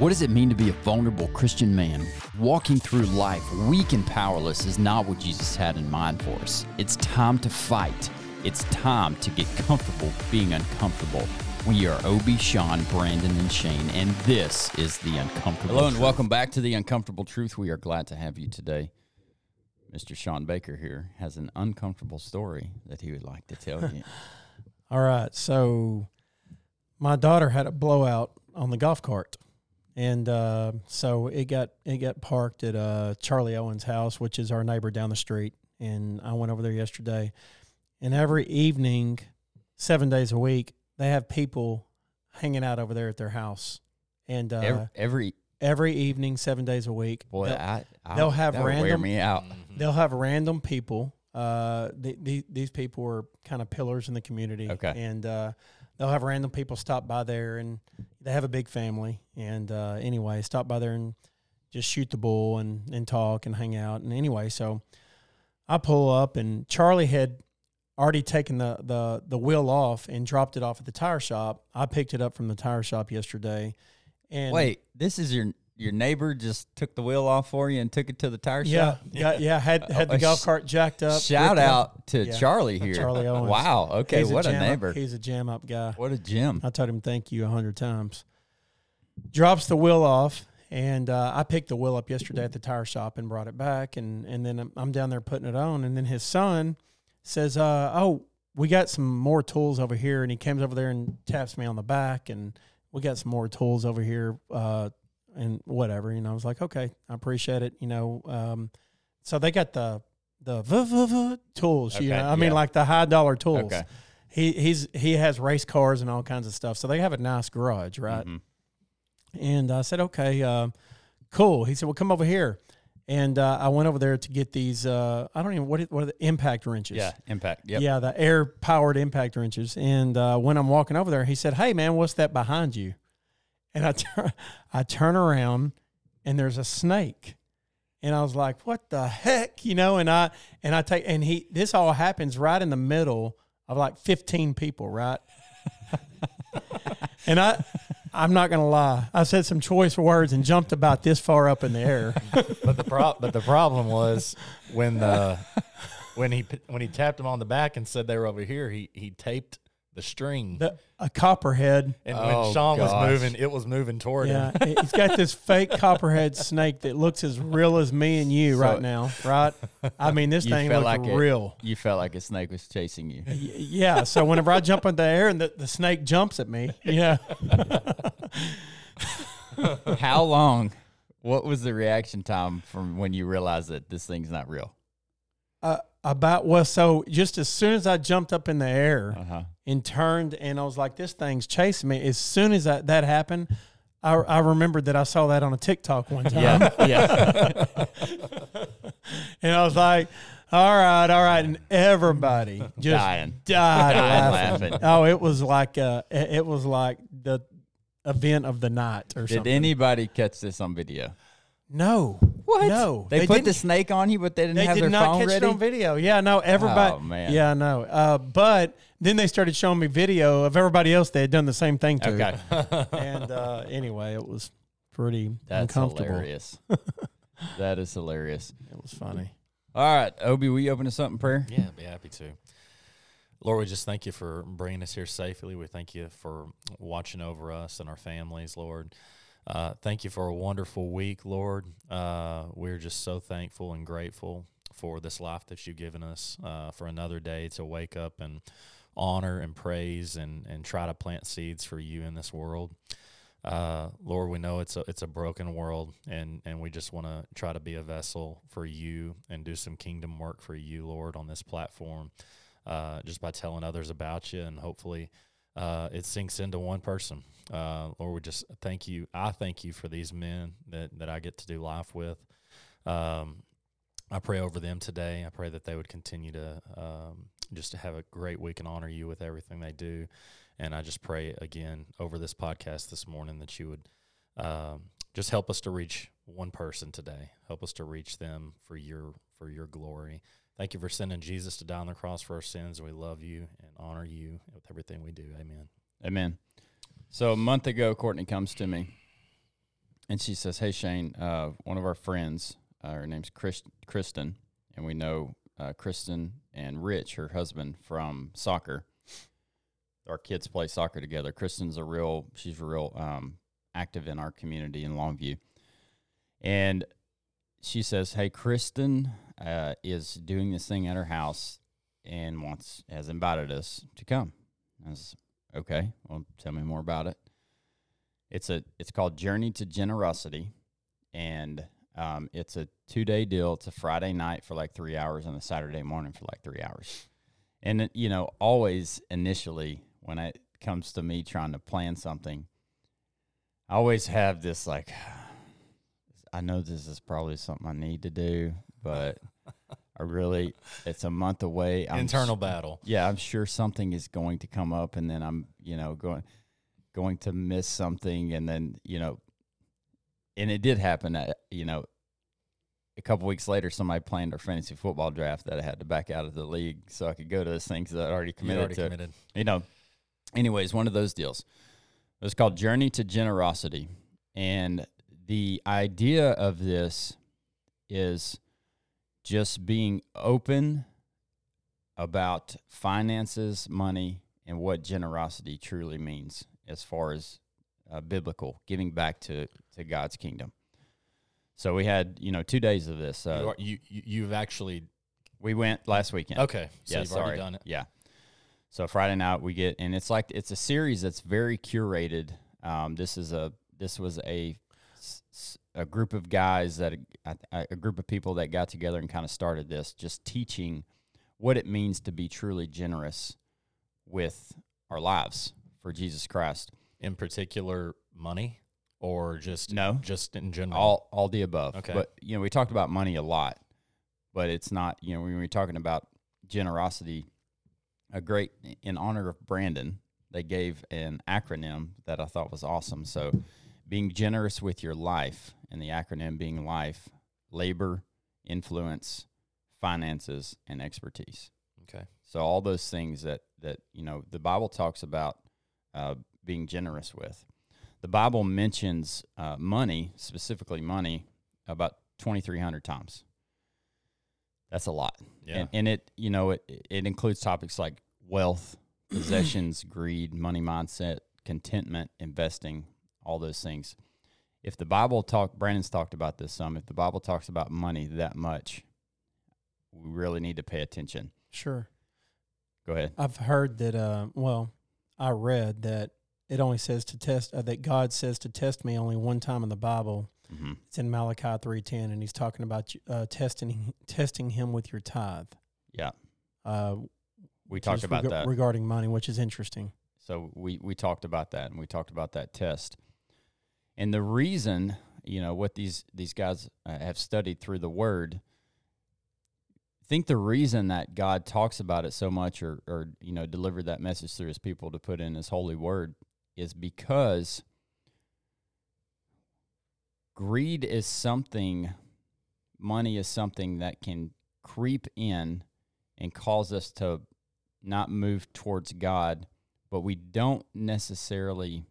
What does it mean to be a vulnerable Christian man? Walking through life weak and powerless is not what Jesus had in mind for us. It's time to fight. It's time to get comfortable being uncomfortable. We are Obi, Sean, Brandon, and Shane, and this is The Uncomfortable Hello and Truth. welcome back to the Uncomfortable Truth. We are glad to have you today. Mr. Sean Baker here has an uncomfortable story that he would like to tell you. All right. So my daughter had a blowout on the golf cart. And uh, so it got it got parked at uh, Charlie Owens' house, which is our neighbor down the street. And I went over there yesterday. And every evening, seven days a week, they have people hanging out over there at their house. And uh, every, every every evening, seven days a week, boy, they'll, I, I, they'll have that would wear random- me out. they'll have random people. Uh, the, the, these people are kind of pillars in the community. Okay. And uh, they'll have random people stop by there, and they have a big family. And uh, anyway, stop by there and just shoot the bull and, and talk and hang out. And anyway, so I pull up, and Charlie had already taken the, the, the wheel off and dropped it off at the tire shop. I picked it up from the tire shop yesterday. And Wait, this is your your neighbor just took the wheel off for you and took it to the tire yeah, shop? yeah, yeah, had had Oh, the golf cart jacked up. Shout out to yeah, Charlie here. Charlie Owens. Wow. Okay. He's what a, up- neighbor. he's a jam up guy. What a gem. I told him thank you a hundred times. Drops the wheel off, and uh, I picked the wheel up yesterday at the tire shop and brought it back, and and then I'm- I'm down there putting it on, and then his son says, uh, "Oh, we got some more tools over here," and he comes over there and taps me on the back, and we got some more tools over here, uh, and whatever. You know, I was like, "Okay, I appreciate it." You know, um, so they got the the v- v- v- tools. you know, I mean, like the high dollar tools Okay. he he's he has race cars and all kinds of stuff. So they have a nice garage, right? Mhm. And I said, okay, uh, cool. He said, well, come over here. And uh, I went over there to get these. Uh, I don't even what what are the impact wrenches? Yeah. Impact. Yep. yeah, the air powered impact wrenches. And uh, when I'm walking over there, he said, hey man, what's that behind you? And I turn I turn around and there's a snake. And I was like, "What the heck?" You know, and I and I take and he this all happens right in the middle of like 15 people, right? and I I'm not to lie. I said some choice words and jumped about this far up in the air. But the pro- but the problem was when the when he when he tapped him on the back and said they were over here, he he taped the string, The, a copperhead. and Oh, when Sean gosh. was moving, it was moving toward Yeah, him. he's got this fake copperhead snake that looks as real as me and you So- right now, right? I mean, this thing felt looked like it- real. You felt like a snake was chasing you. Yeah. So whenever I jump in the air and the, the snake jumps at me, yeah. How long? What was the reaction time from when you realized that this thing's not real? Uh, about well, so just as soon as I jumped up in the air Uh huh. and turned, and I was like, "This thing's chasing me." As soon as that, that happened, I, I remembered that I saw that on a TikTok one time, Yeah. yeah. and I was like, "All right, all right," and everybody just Dying. died Dying laughing. laughing. Oh, it was like uh, it was like the event of the night or something. Did something. anybody catch this on video? no, What? No, They, put didn't- the snake on you, but they didn't They have did their not phone catch ready. it on video. Yeah, no, everybody. Oh, man. Yeah, no. Uh, but then they started showing me video of everybody else they had done the same thing to. Okay. And uh, anyway, it was pretty That's uncomfortable. hilarious. that is hilarious. It was funny. All right, Obi, will you open us up in prayer? Yeah, I'd be happy to. Lord, we just thank you for bringing us here safely. We thank you for watching over us and our families, Lord. Uh, thank you for a wonderful week, Lord. Uh, we're just so thankful and grateful for this life that you've given us, uh, for another day to wake up and honor and praise and, and try to plant seeds for you in this world. Uh, Lord, we know it's a it's a broken world, and and we just want to try to be a vessel for you and do some kingdom work for you, Lord, on this platform, uh, just by telling others about you, and hopefully, uh, it sinks into one person. Uh, Lord, we just thank you. I thank you for these men that that I get to do life with. Um, I pray over them today. I pray that they would continue to um, just to have a great week and honor you with everything they do. And I just pray again over this podcast this morning that you would um, just help us to reach one person today. Help us to reach them for your for your glory. Thank you for sending Jesus to die on the cross for our sins. We love you and honor you with everything we do. Amen. Amen. So a month ago, Courtney comes to me and she says, "Hey Shane, uh, one of our friends, uh, her name's Chris, Kristen, and we know uh, Kristen and Rich, her husband, from soccer. Our kids play soccer together. Kristen's a real, she's real um, active in our community in Longview, and she says, "Hey, Kristen uh, is doing this thing at her house and wants has invited us to come." I was okay. Well, tell me more about it. It's a it's called Journey to Generosity, and um, it's a two day deal. It's a Friday night for like three hours and a Saturday morning for like three hours. And you know, always initially when it comes to me trying to plan something, I always have this like, I know this is probably something I need to do, but I really, it's a month away. I'm Internal battle. Yeah, I'm sure something is going to come up, and then I'm, you know, going going to miss something, and then you know, and it did happen. Uh, you know, a couple weeks later, somebody planned our fantasy football draft that I had to back out of the league so I could go to those things that I already committed already to. Committed. You know, anyways, one of those deals. It was called Journey to Generosity, and the idea of this is just being open about finances, money, and what generosity truly means as far as uh, biblical giving back to to God's kingdom. So we had you know two days of this. Uh, you, are, you you've actually we went last weekend. Okay, so yeah, sorry. already done it. Yeah. So Friday night we get, and it's like it's a series that's very curated. Um, this is a this was a a group of guys that a, a group of people that got together and kind of started this, just teaching what it means to be truly generous with our lives for Jesus Christ. In particular money or just no. just in general? All all the above. Okay. But you know we talked about money a lot but it's not you know when we're talking about generosity a great in honor of brandon they gave an acronym that i thought was awesome. So being generous with your life and the acronym being life labor influence finances and expertise okay so all those things that that you know the bible talks about uh, being generous with. The Bible mentions uh, money, specifically money, about 2,300 times. That's a lot. Yeah. And, and it, you know, it, it includes topics like wealth, possessions, greed, money mindset, contentment, investing, all those things. If the Bible talk, Brandon's talked about this some. If the Bible talks about money that much, we really need to pay attention. Sure. Go ahead. I've heard that. Uh, well, I read that it only says to test uh, that God says to test me only one time in the Bible. Mm-hmm. It's in Malachi three ten, and He's talking about uh, testing testing Him with your tithe. Yeah, uh, we talked about reg- that regarding money, which is interesting. So we we talked about that, and we talked about that test, and the reason you know what these these guys uh, have studied through the Word. Think the reason that God talks about it so much, or or you know, delivered that message through His people to put in His holy Word, is because greed is something, money is something that can creep in and cause us to not move towards God, but we don't necessarily,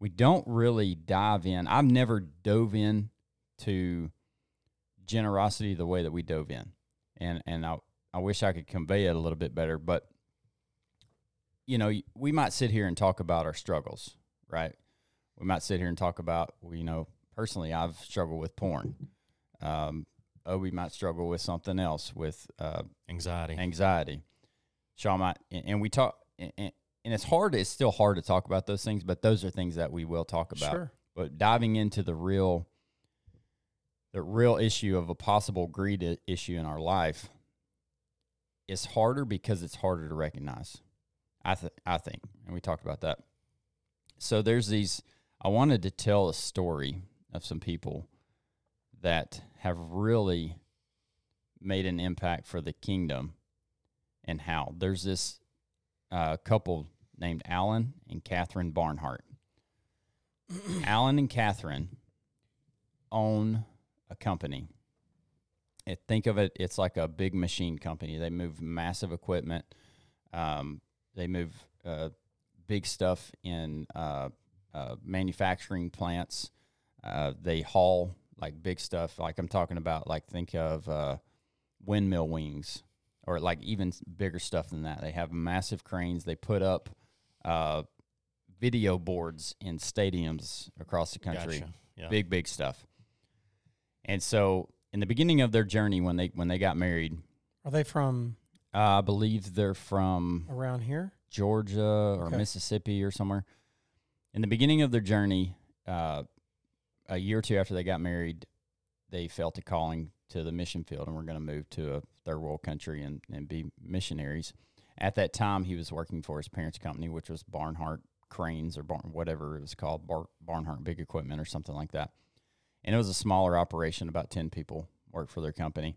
we don't really dive in. I've never dove in to generosity the way that we dove in. And, and I, I wish I could convey it a little bit better, but you know, we might sit here and talk about our struggles, right? We might sit here and talk about, you know, personally, I've struggled with porn. Um, Obi might struggle with something else, with uh, anxiety. Anxiety. Sean might, and, and we talk, and, and, it's hard. It's still hard to talk about those things, but those are things that we will talk about. Sure. But diving into the real, the real issue of a possible greed issue in our life is harder because it's harder to recognize. I th- I think, and we talked about that. So there's these. I wanted to tell a story of some people that have really made an impact for the kingdom, and how there's this uh, couple named Alan and Catherine Barnhart. Alan and Catherine own a company. It, think of it, it's like a big machine company. They move massive equipment. Um, they move uh, big stuff in uh, uh, manufacturing plants. Uh, they haul like big stuff. Like I'm talking about, like think of uh, windmill wings, or like even bigger stuff than that. They have massive cranes. They put up uh, video boards in stadiums across the country. Gotcha. Yeah. Big, big stuff. And so, in the beginning of their journey, when they when they got married, Are they from uh, I believe they're from around here? Georgia or Okay. Mississippi or somewhere. In the beginning of their journey, uh, a year or two after they got married, they felt a calling to the mission field and we're going to move to a third world country and, and be missionaries. At that time, he was working for his parents' company, which was Barnhart Cranes or Barn, whatever it was called, Bar, Barnhart Big Equipment or something like that. And it was a smaller operation, about 10 people worked for their company.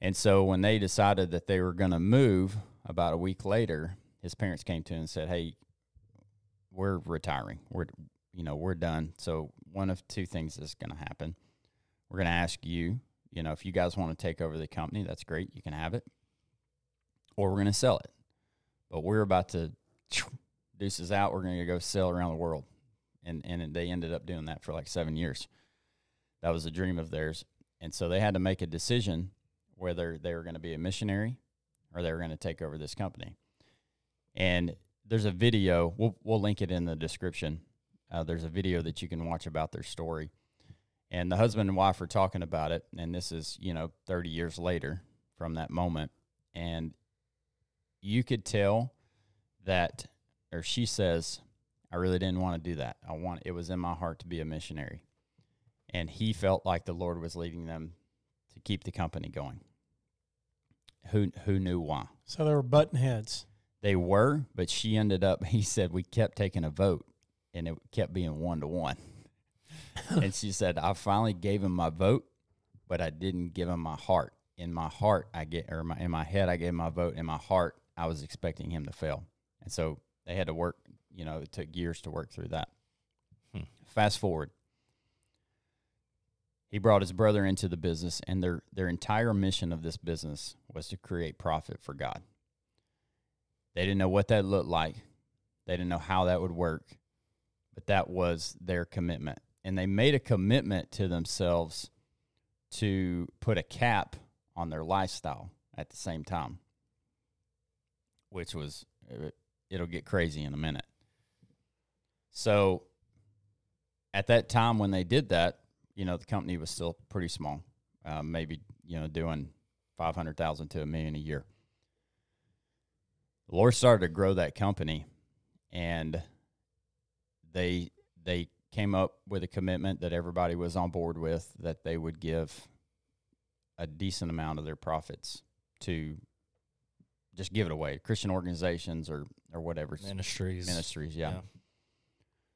And so when they decided that they were going to move about a week later, his parents came to him and said, "Hey, we're retiring. We're you know, we're done. So one of two things is going to happen. We're going to ask you, you know, if you guys want to take over the company, that's great. You can have it. Or we're going to sell it. But we're about to deuces out. We're going to go sell around the world." And and they ended up doing that for like 7 years. That was a dream of theirs. And so they had to make a decision whether they were going to be a missionary or they were going to take over this company. And there's a video. We'll we'll link it in the description. Uh, there's a video that you can watch about their story. And the husband and wife are talking about it, and this is you know 30 years later from that moment, and you could tell that, or she says, "I really didn't want to do that. I want it was in my heart to be a missionary." And he felt like the Lord was leading them to keep the company going. Who who knew why? So they were button heads. They were, but she ended up. He said we kept taking a vote, and it kept being one to one. and she said I finally gave him my vote, but I didn't give him my heart. In my heart, I get or my, in my head, I gave my vote. In my heart, I was expecting him to fail, and so they had to work. You know, it took years to work through that. Hmm. Fast forward, he brought his brother into the business, and their their entire mission of this business was to create profit for God. They didn't know what that looked like. They didn't know how that would work, but that was their commitment. And they made a commitment to themselves to put a cap on their lifestyle at the same time, which was, uh, it'll get crazy in a minute. So at that time when they did that, you know, the company was still pretty small, uh, maybe, you know, doing 500,000 to a million a year the Lord started to grow that company, and they they came up with a commitment that everybody was on board with that they would give a decent amount of their profits to just give it away Christian organizations or or whatever Ministries. ministries. Yeah.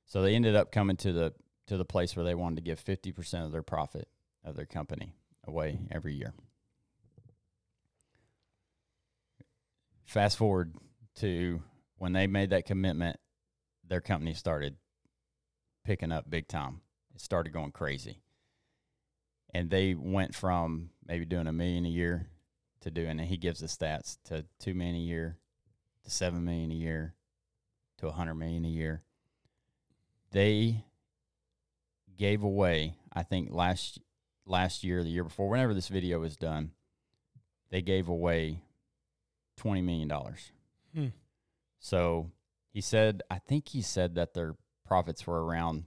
So they ended up coming to the to the place where they wanted to give fifty percent of their profit of their company away every year. Fast forward to when they made that commitment, their company started picking up big time. It started going crazy. And they went from maybe doing a million a year to doing, and he gives the stats to two million a year, to seven million a year, to a hundred million a year. They gave away, I think last last year, the year before, whenever this video was done, they gave away twenty million dollars. Hmm. So he said, I think he said that their profits were around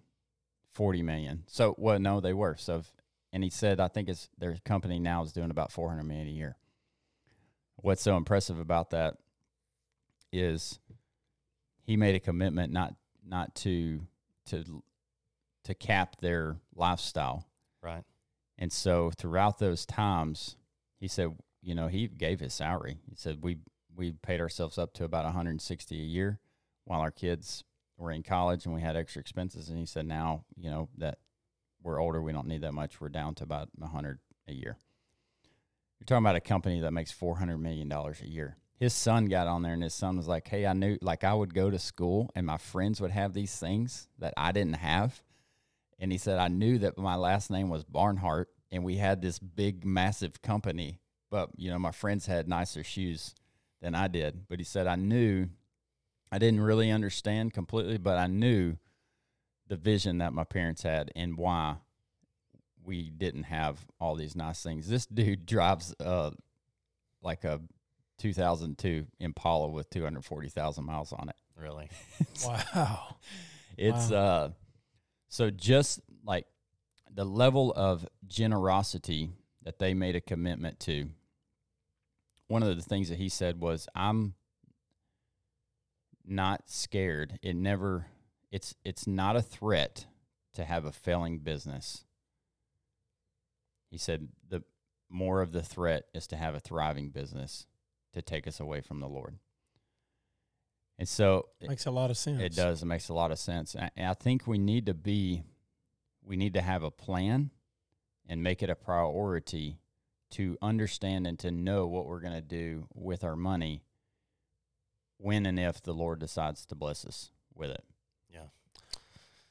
forty million. So well, no, they were. So, if, and he said, I think it's their company now is doing about four hundred million a year. What's so impressive about that is he made a commitment not not to to to cap their lifestyle. Right. And so throughout those times, he said, you know, he gave his salary. He said we we paid ourselves up to about 160 a year while our kids were in college and we had extra expenses and he said now, you know, that we're older, we don't need that much. We're down to about 100 a year. You're talking about a company that makes 400 million dollars a year. His son got on there and his son was like, "Hey, I knew like I would go to school and my friends would have these things that I didn't have." And he said, I knew that my last name was Barnhart and we had this big, massive company, but, you know, my friends had nicer shoes than I did. But he said, I knew, I didn't really understand completely, but I knew the vision that my parents had and why we didn't have all these nice things. This dude drives uh like a 2002 Impala with 240,000 miles on it. Really? Wow. It's Wow. uh so just like the level of generosity that they made a commitment to. One of the things that he said was I'm not scared. It never it's it's not a threat to have a failing business. He said the more of the threat is to have a thriving business to take us away from the Lord. And so it Makes a lot of sense. it does. It makes a lot of sense. And I, I think we need to be, we need to have a plan and make it a priority to understand and to know what we're going to do with our money when and if the Lord decides to bless us with it. Yeah.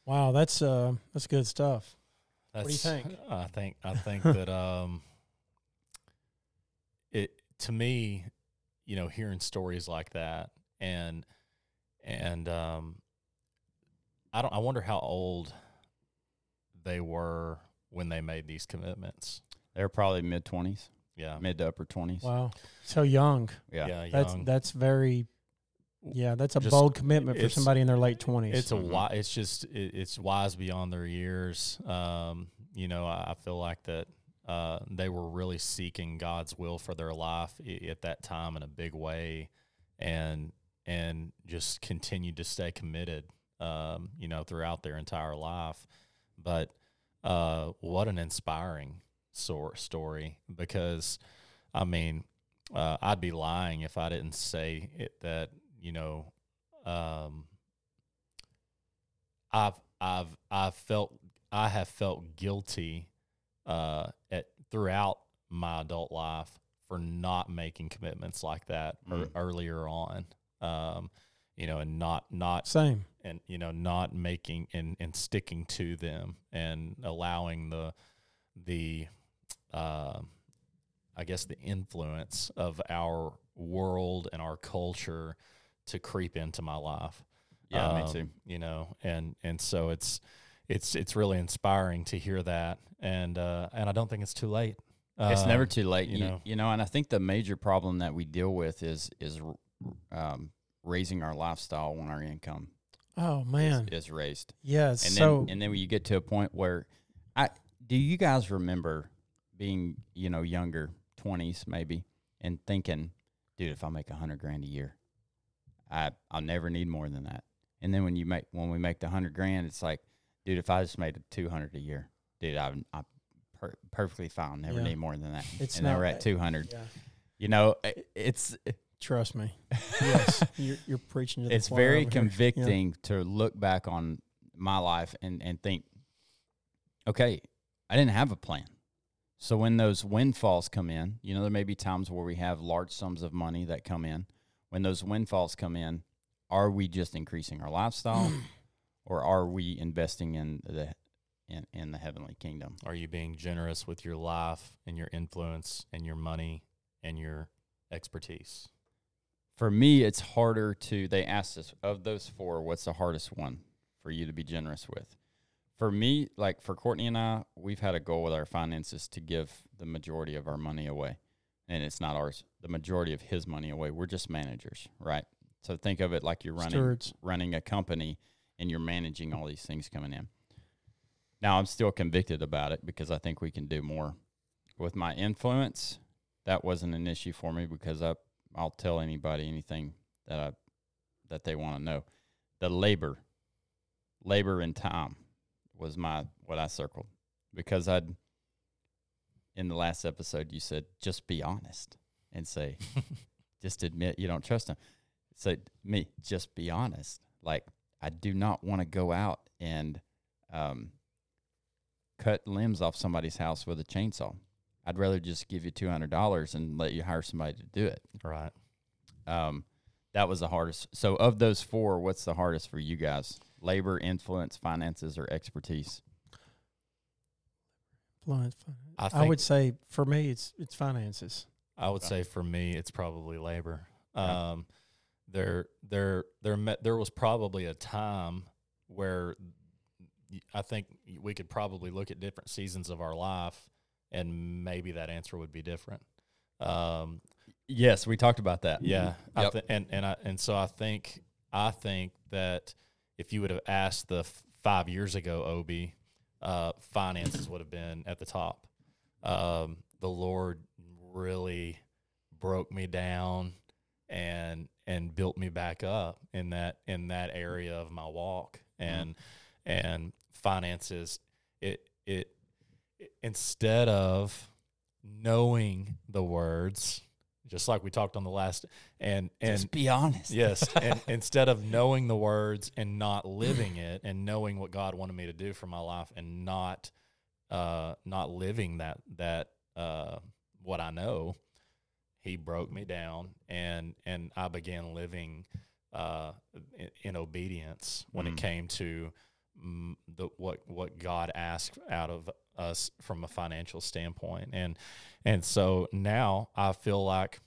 Wow, that's uh that's good stuff. That's, do you think? I think I think that um, it to me, you know, hearing stories like that, and and um, I don't. I wonder how old they were when they made these commitments. They're probably mid 20s, Yeah, mid to upper 20s. Wow. So young. Yeah. yeah, That's that's very yeah, that's a Just- bold commitment for somebody in their late 20s. It's a wi- It's just it, it's wise beyond their years. Um, you know, I, I feel like that uh, they were really seeking God's will for their life i- at that time in a big way, and and just continued to stay committed. Um, you know, throughout their entire life. But uh, what an inspiring sort story because, I mean, uh, I'd be lying if I didn't say it that you know um, I've I've I've felt I have felt guilty uh, at throughout my adult life for not making commitments like that ear- Mm. earlier on. Um, you know, and not not Same. and you know not making and and sticking to them and allowing the the uh, I guess the influence of our world and our culture to creep into my life. Yeah, me Um, too. You know, and and so it's it's it's really inspiring to hear that, and uh, and I don't think it's too late. It's never Um, too late, you you, know. you know. And I think the major problem that we deal with is is um, raising our lifestyle when our income Oh is, man. is raised. Yes. and so then and then when you get to a point where I do you guys remember being you know younger twenties maybe and thinking, dude, if I make a hundred grand a year, I I'll never need more than that. And then when you make when we make the hundred grand, it's like, dude, if I just made it two hundred a year, dude, I'm I'm per- perfectly fine. Never Yeah. need more than that. It's and not we're at two hundred. yeah. You know, it's Trust me. Yes. you're, you're preaching to the it's very here. Yeah. convicting to look back on my life and, and think, okay, I didn't have a plan. So when those windfalls come in, you know, there may be times where we have large sums of money that come in. When those windfalls come in, are we just increasing our lifestyle or are we investing in the in, in the heavenly kingdom? Are you being generous with your life and your influence and your money and your expertise? For me, it's harder to. They asked us of those four, what's the hardest one for you to be generous with? For me, like for Courtney and I, we've had a goal with our finances to give the majority of our money away, and it's not ours. The majority of his money away. We're just managers, right? So think of it like you're running running a company and you're managing all these things coming in. Now I'm still convicted about it because I think we can do more. With my influence, that wasn't an issue for me because I I'll tell anybody anything that I that they want to know. The labor, labor and time was my what I circled because I'd in the last episode you said just be honest and say just admit you don't trust him. So me, just be honest. Like I do not want to go out and um, cut limbs off somebody's house with a chainsaw. I'd rather just give you two hundred dollars and let you hire somebody to do it. Right. Um, that was the hardest. So of those four, what's the hardest for you guys? Labor, influence, finances, or expertise? Influence. I I, would say for me, it's it's finances. I would say for me, it's probably labor. Um, there, there, there, met, there was probably a time where I think we could probably look at different seasons of our life, and maybe that answer would be different. Um, Yes, we talked about that. yeah, I Yep. thi- and and I and so I think I think that if you would have asked the f- five years ago, Obi, uh, finances would have been at the top. Um, the Lord really broke me down and and built me back up in that in that area of my walk and and finances it it instead of knowing the words just like we talked on the last and and Just be honest. yes and instead of knowing the words and not living it and knowing what god wanted me to do for my life and not uh not living that that uh what i know he broke me down and and i began living uh in, in obedience when it Mm. came to the what what god asked out of us from a financial standpoint and and so now i feel like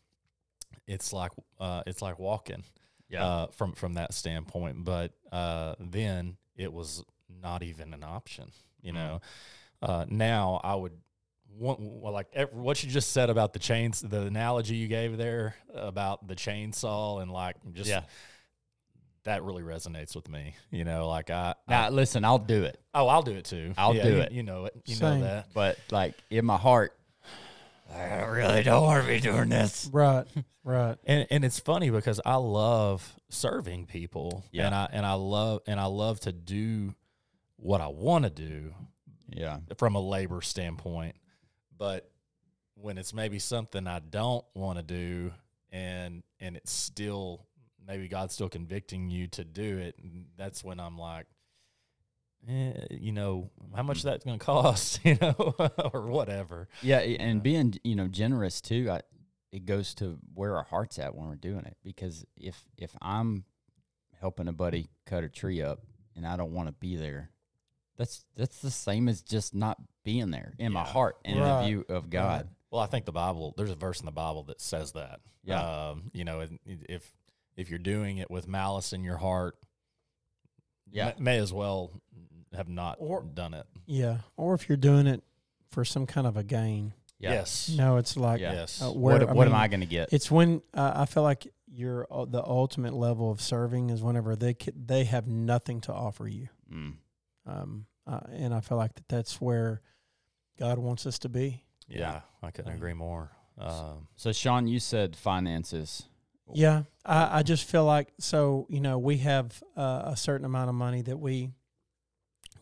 it's like uh it's like walking Yeah. uh, from from that standpoint. But uh, then it was not even an option. You Mm. know, uh, now I would want well, like ev- what you just said about the chains, the analogy you gave there about the chainsaw and like just Yeah. That really resonates with me. You know, like I, I now, listen, I'll do it. oh I'll do it too. I'll Yeah, do you- it. You know it. You Same. know that. But like in my heart, I really don't want to be doing this. Right, right. and and it's funny because I love serving people, Yeah. and I and I love and I love to do what I want to do Yeah. from a labor standpoint, but when it's maybe something I don't want to do, and and it's still maybe God's still convicting you to do it, that's when I'm like. Eh, you know how much that's going to cost, you know, or whatever. Yeah, and being you know generous too. I, it goes to where our heart's at when we're doing it. Because if if I'm helping a buddy cut a tree up and I don't want to be there, that's that's the same as just not being there in my heart and in Right. the view of God. Well, I think the Bible. There's a verse in the Bible that says that. Yeah. Um, you know, and if if you're doing it with malice in your heart, Yeah. may, may as well have not Or- done it. Yeah. Or if you're doing it for some kind of a gain. Yes. No, it's like Yes. uh, where What, I what am I going to get? It's when uh, I feel like your uh, the ultimate level of serving is whenever they ca- they have nothing to offer you. Mm. Um, uh, and I feel like that that's where God wants us to be. yeah, I couldn't Uh, agree more. Um, So Sean, you said finances. Yeah, I, I just feel like so you know we have uh, a certain amount of money that we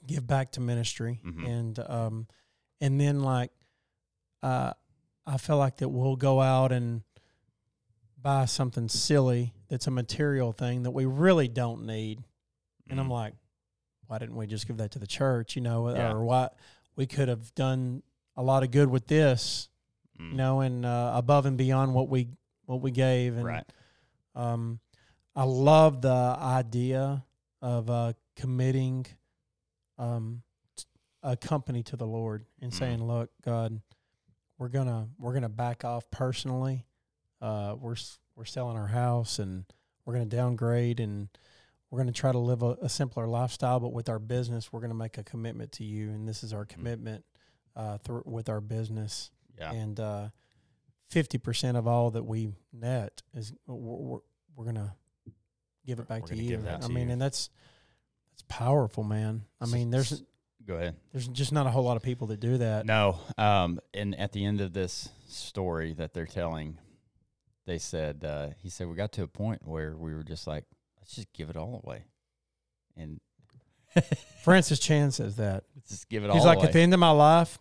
give back to ministry, Mhm. and um, and then like uh, I feel like that we'll go out and buy something silly that's a material thing that we really don't need, and I'm Mm. like, why didn't we just give that to the church? You know, Yeah. or why we could have done a lot of good with this, Mm. you know, and uh, above and beyond what we what we gave, and right. um, I love the idea of uh, committing um, a company to the Lord and Mhm. saying, "Look, God, we're gonna we're gonna back off personally. Uh, we're we're selling our house and we're gonna downgrade and we're gonna try to live a, a simpler lifestyle. But with our business, we're gonna make a commitment to you, and this is our commitment uh, through with our business." Yeah. and uh, fifty percent of all that we net is we're, we're, we're gonna give it back to you. I to mean, you. and that's that's powerful, man. I mean, there's Go ahead. there's just not a whole lot of people that do that. No. Um, and at the end of this story that they're telling, they said, uh, he said, we got to a point where we were just like, let's just give it all away. And Francis Chan says that let's just give it all he's like, away. at the end of my life,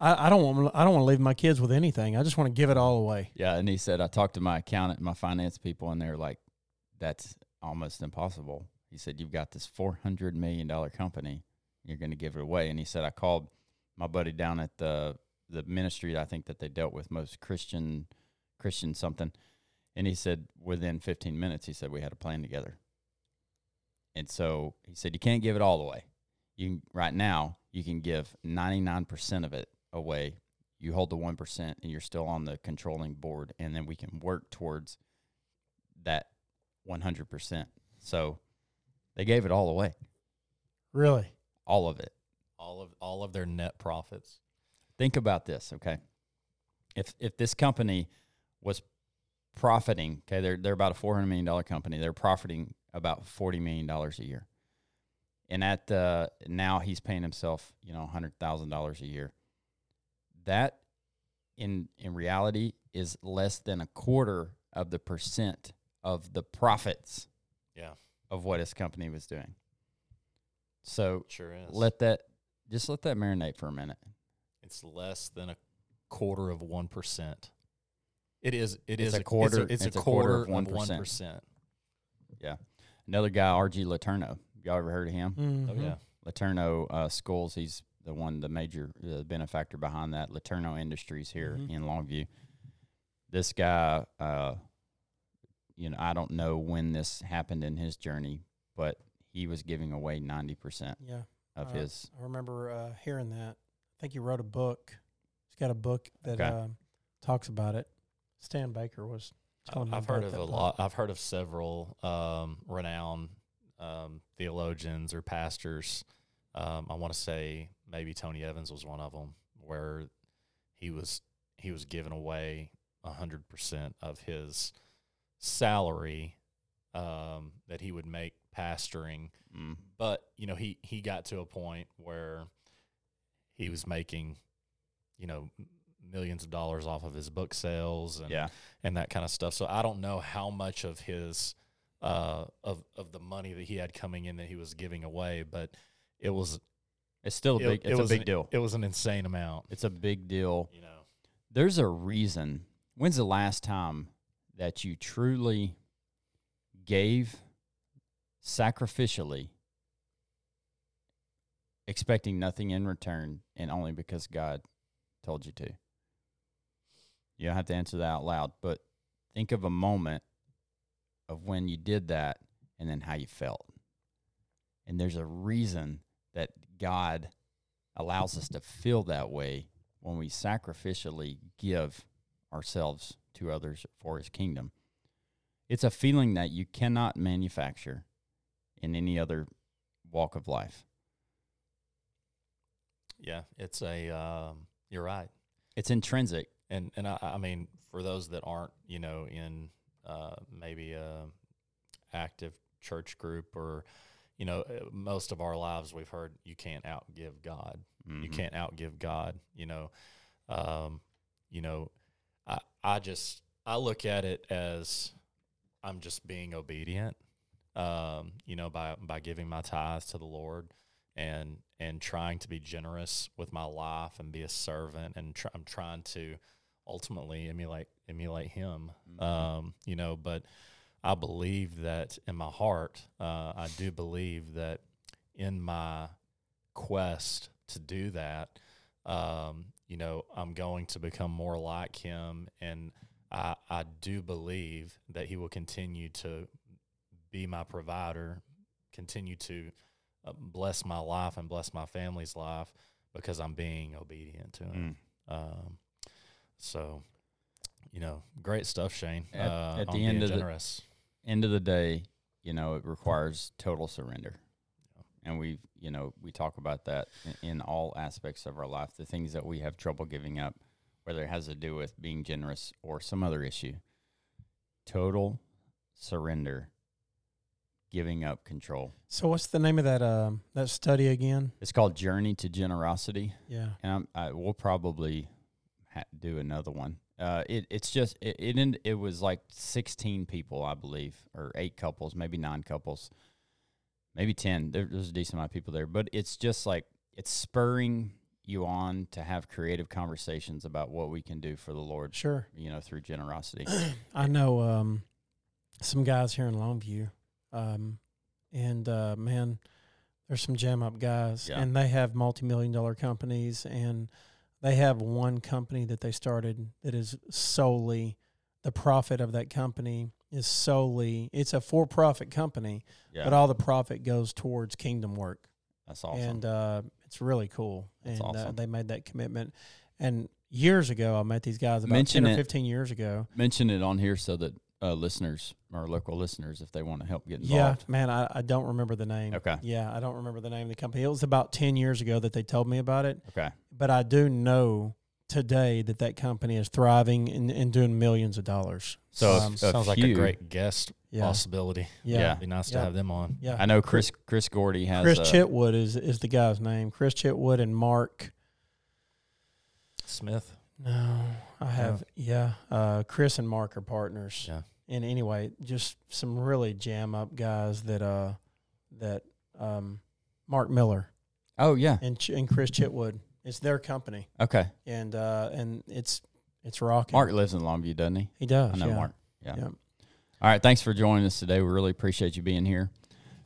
I, I don't want I don't want to leave my kids with anything. I just want to give it all away. yeah. And he said, I talked to my accountant my finance people, and they're like, that's almost impossible. He said, you've got this $400 million company. You're going to give it away. And he said, I called my buddy down at the, the ministry, I think that they dealt with most Christian, Christian something. And he said, within 15 minutes, he said, we had a plan together. And so he said, you can't give it all away. You can, right now, you can give 99% of it away. You hold the 1% and you're still on the controlling board. And then we can work towards that 100%. So they gave it all away. Really, all of it. all of all of their net profits. Think about this, okay? If if this company was profiting, okay, they're they're about a four hundred million dollar company. They're profiting about forty million dollars a year, and at uh, now he's paying himself, you know, hundred thousand dollars a year. That, in in reality, is less than a quarter of the percent of the profits Yeah, of what his company was doing. So sure is. let that just let that marinate for a minute. it's less than a quarter of one percent. It is. It It's is a quarter- It's a, it's a quarter, quarter of of 1%. yeah percent. Another guy, RG LeTourneau. Y'all ever heard of him? Oh Mhm. yeah. LeTourneau uh, Schools. He's the one, the major uh, benefactor behind that. LeTourneau Industries here Mhm. in Longview. This guy, uh, you know, I don't know when this happened in his journey, but he was giving away ninety percent Yeah, of Uh, his. I remember uh, hearing that. I think he wrote a book. He's got a book that Okay. uh, talks about it. Stan Baker was telling me I've heard of a book. lot. I've heard of several um, renowned um, theologians or pastors. Um, I want to say maybe Tony Evans was one of them, where he was he was giving away hundred percent of his salary um, that he would make pastoring. Mm, But you know, he he got to a point where he was making, you know, millions of dollars off of his book sales and yeah, and that kind of stuff. So I don't know how much of his uh of of the money that he had coming in that he was giving away, but it was it's still a big. it It's a was big an, deal. It was an insane amount, It's a big deal. you know. There's a reason. When's the last time that you truly gave sacrificially, expecting nothing in return, and only because God told you to? You don't have to answer that out loud, but think of a moment of when you did that and then how you felt. And there's a reason that God allows us to feel that way when we sacrificially give ourselves to others for his kingdom. It's a feeling that you cannot manufacture in any other walk of life. Yeah, it's a um, you're right. It's intrinsic. and and I, I mean for those that aren't you know in uh, maybe a active church group or you know uh, most of our lives we've heard you can't outgive God you Mhm. can't outgive God you know um, you know I I just I look at it as I'm just being obedient um, you know by by giving my tithes to the Lord and and trying to be generous with my life and be a servant and try, I'm trying to ultimately emulate emulate him Mhm. um, you know but I believe that in my heart uh, I do believe that in my quest to do that um, you know I'm going to become more like him and I, I do believe that he will continue to be my provider continue to uh, bless my life and bless my family's life because I'm being obedient to him. Mm. Um, so, you know, great stuff, Shane. At- uh, at the end of the- generous. End of the day, you know, it requires total surrender. And we, you know, we talk about that in, in all aspects of our life, the things that we have trouble giving up, whether it has to do with being generous or some other issue. Total surrender, giving up control. So what's the name of that um that study again? It's called Journey to Generosity. Yeah. and I'm, I will probably ha- do another one. Uh, it it's just it it, end, it was like sixteen people, I believe, or eight couples, maybe nine couples, maybe ten. There, there's a decent amount of people there, but it's just like it's spurring you on to have creative conversations about what we can do for the Lord, Sure. you know, through generosity. I know um, some guys here in Longview, um, and uh, man, there's some jam up guys, Yeah. and they have multi million dollar companies, and they have one company that they started that is solely the profit of that company is solely it's a for profit company, Yeah, but all the profit goes towards kingdom work. that's awesome. and uh, it's really cool. That's and uh, awesome. they made that commitment. And years ago, I met these guys about Mention ten or it. fifteen years ago. Mention it on here so that uh, listeners, our local listeners, if they want to help get involved? Yeah, man, I, I don't remember the name. Okay. Yeah, I don't remember the name of the company. It was about 10 years ago that they told me about it. Okay. But I do know today that that company is thriving and, and doing millions of dollars. So if- Um, if Sounds like a great guest yeah. possibility. Yeah. Yeah. It'd be nice Yeah. to have them on. Yeah. I know Chris Chris Gordy has Chris a, Chitwood is, is the guy's name. Chris Chitwood and Mark. Smith. No, I have, yeah. Uh, Chris and Mark are partners. Yeah. And anyway, just some really jam up guys that, uh, that, um, Mark Miller Oh yeah. and, Ch- and Chris Chitwood. It's their company. Okay. And, uh, and it's, it's rocking. Mark lives in Longview, doesn't he? He does. I know yeah. Mark. Yeah. Yeah. All right. Thanks for joining us today. We really appreciate you being here.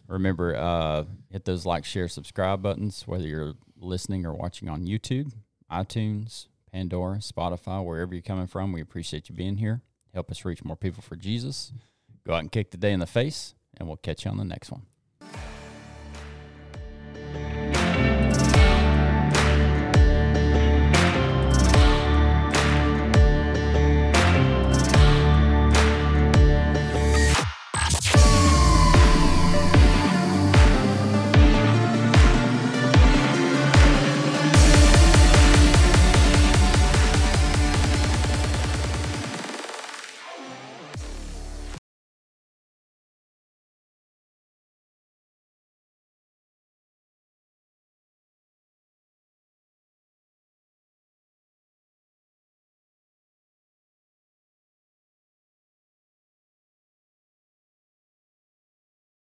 Remember, uh, hit those like, share, subscribe buttons, whether you're listening or watching on YouTube, iTunes, Pandora, Spotify, wherever you're coming from. We appreciate you being here. Help us reach more people for Jesus. Go out and kick the day in the face, and we'll catch you on the next one.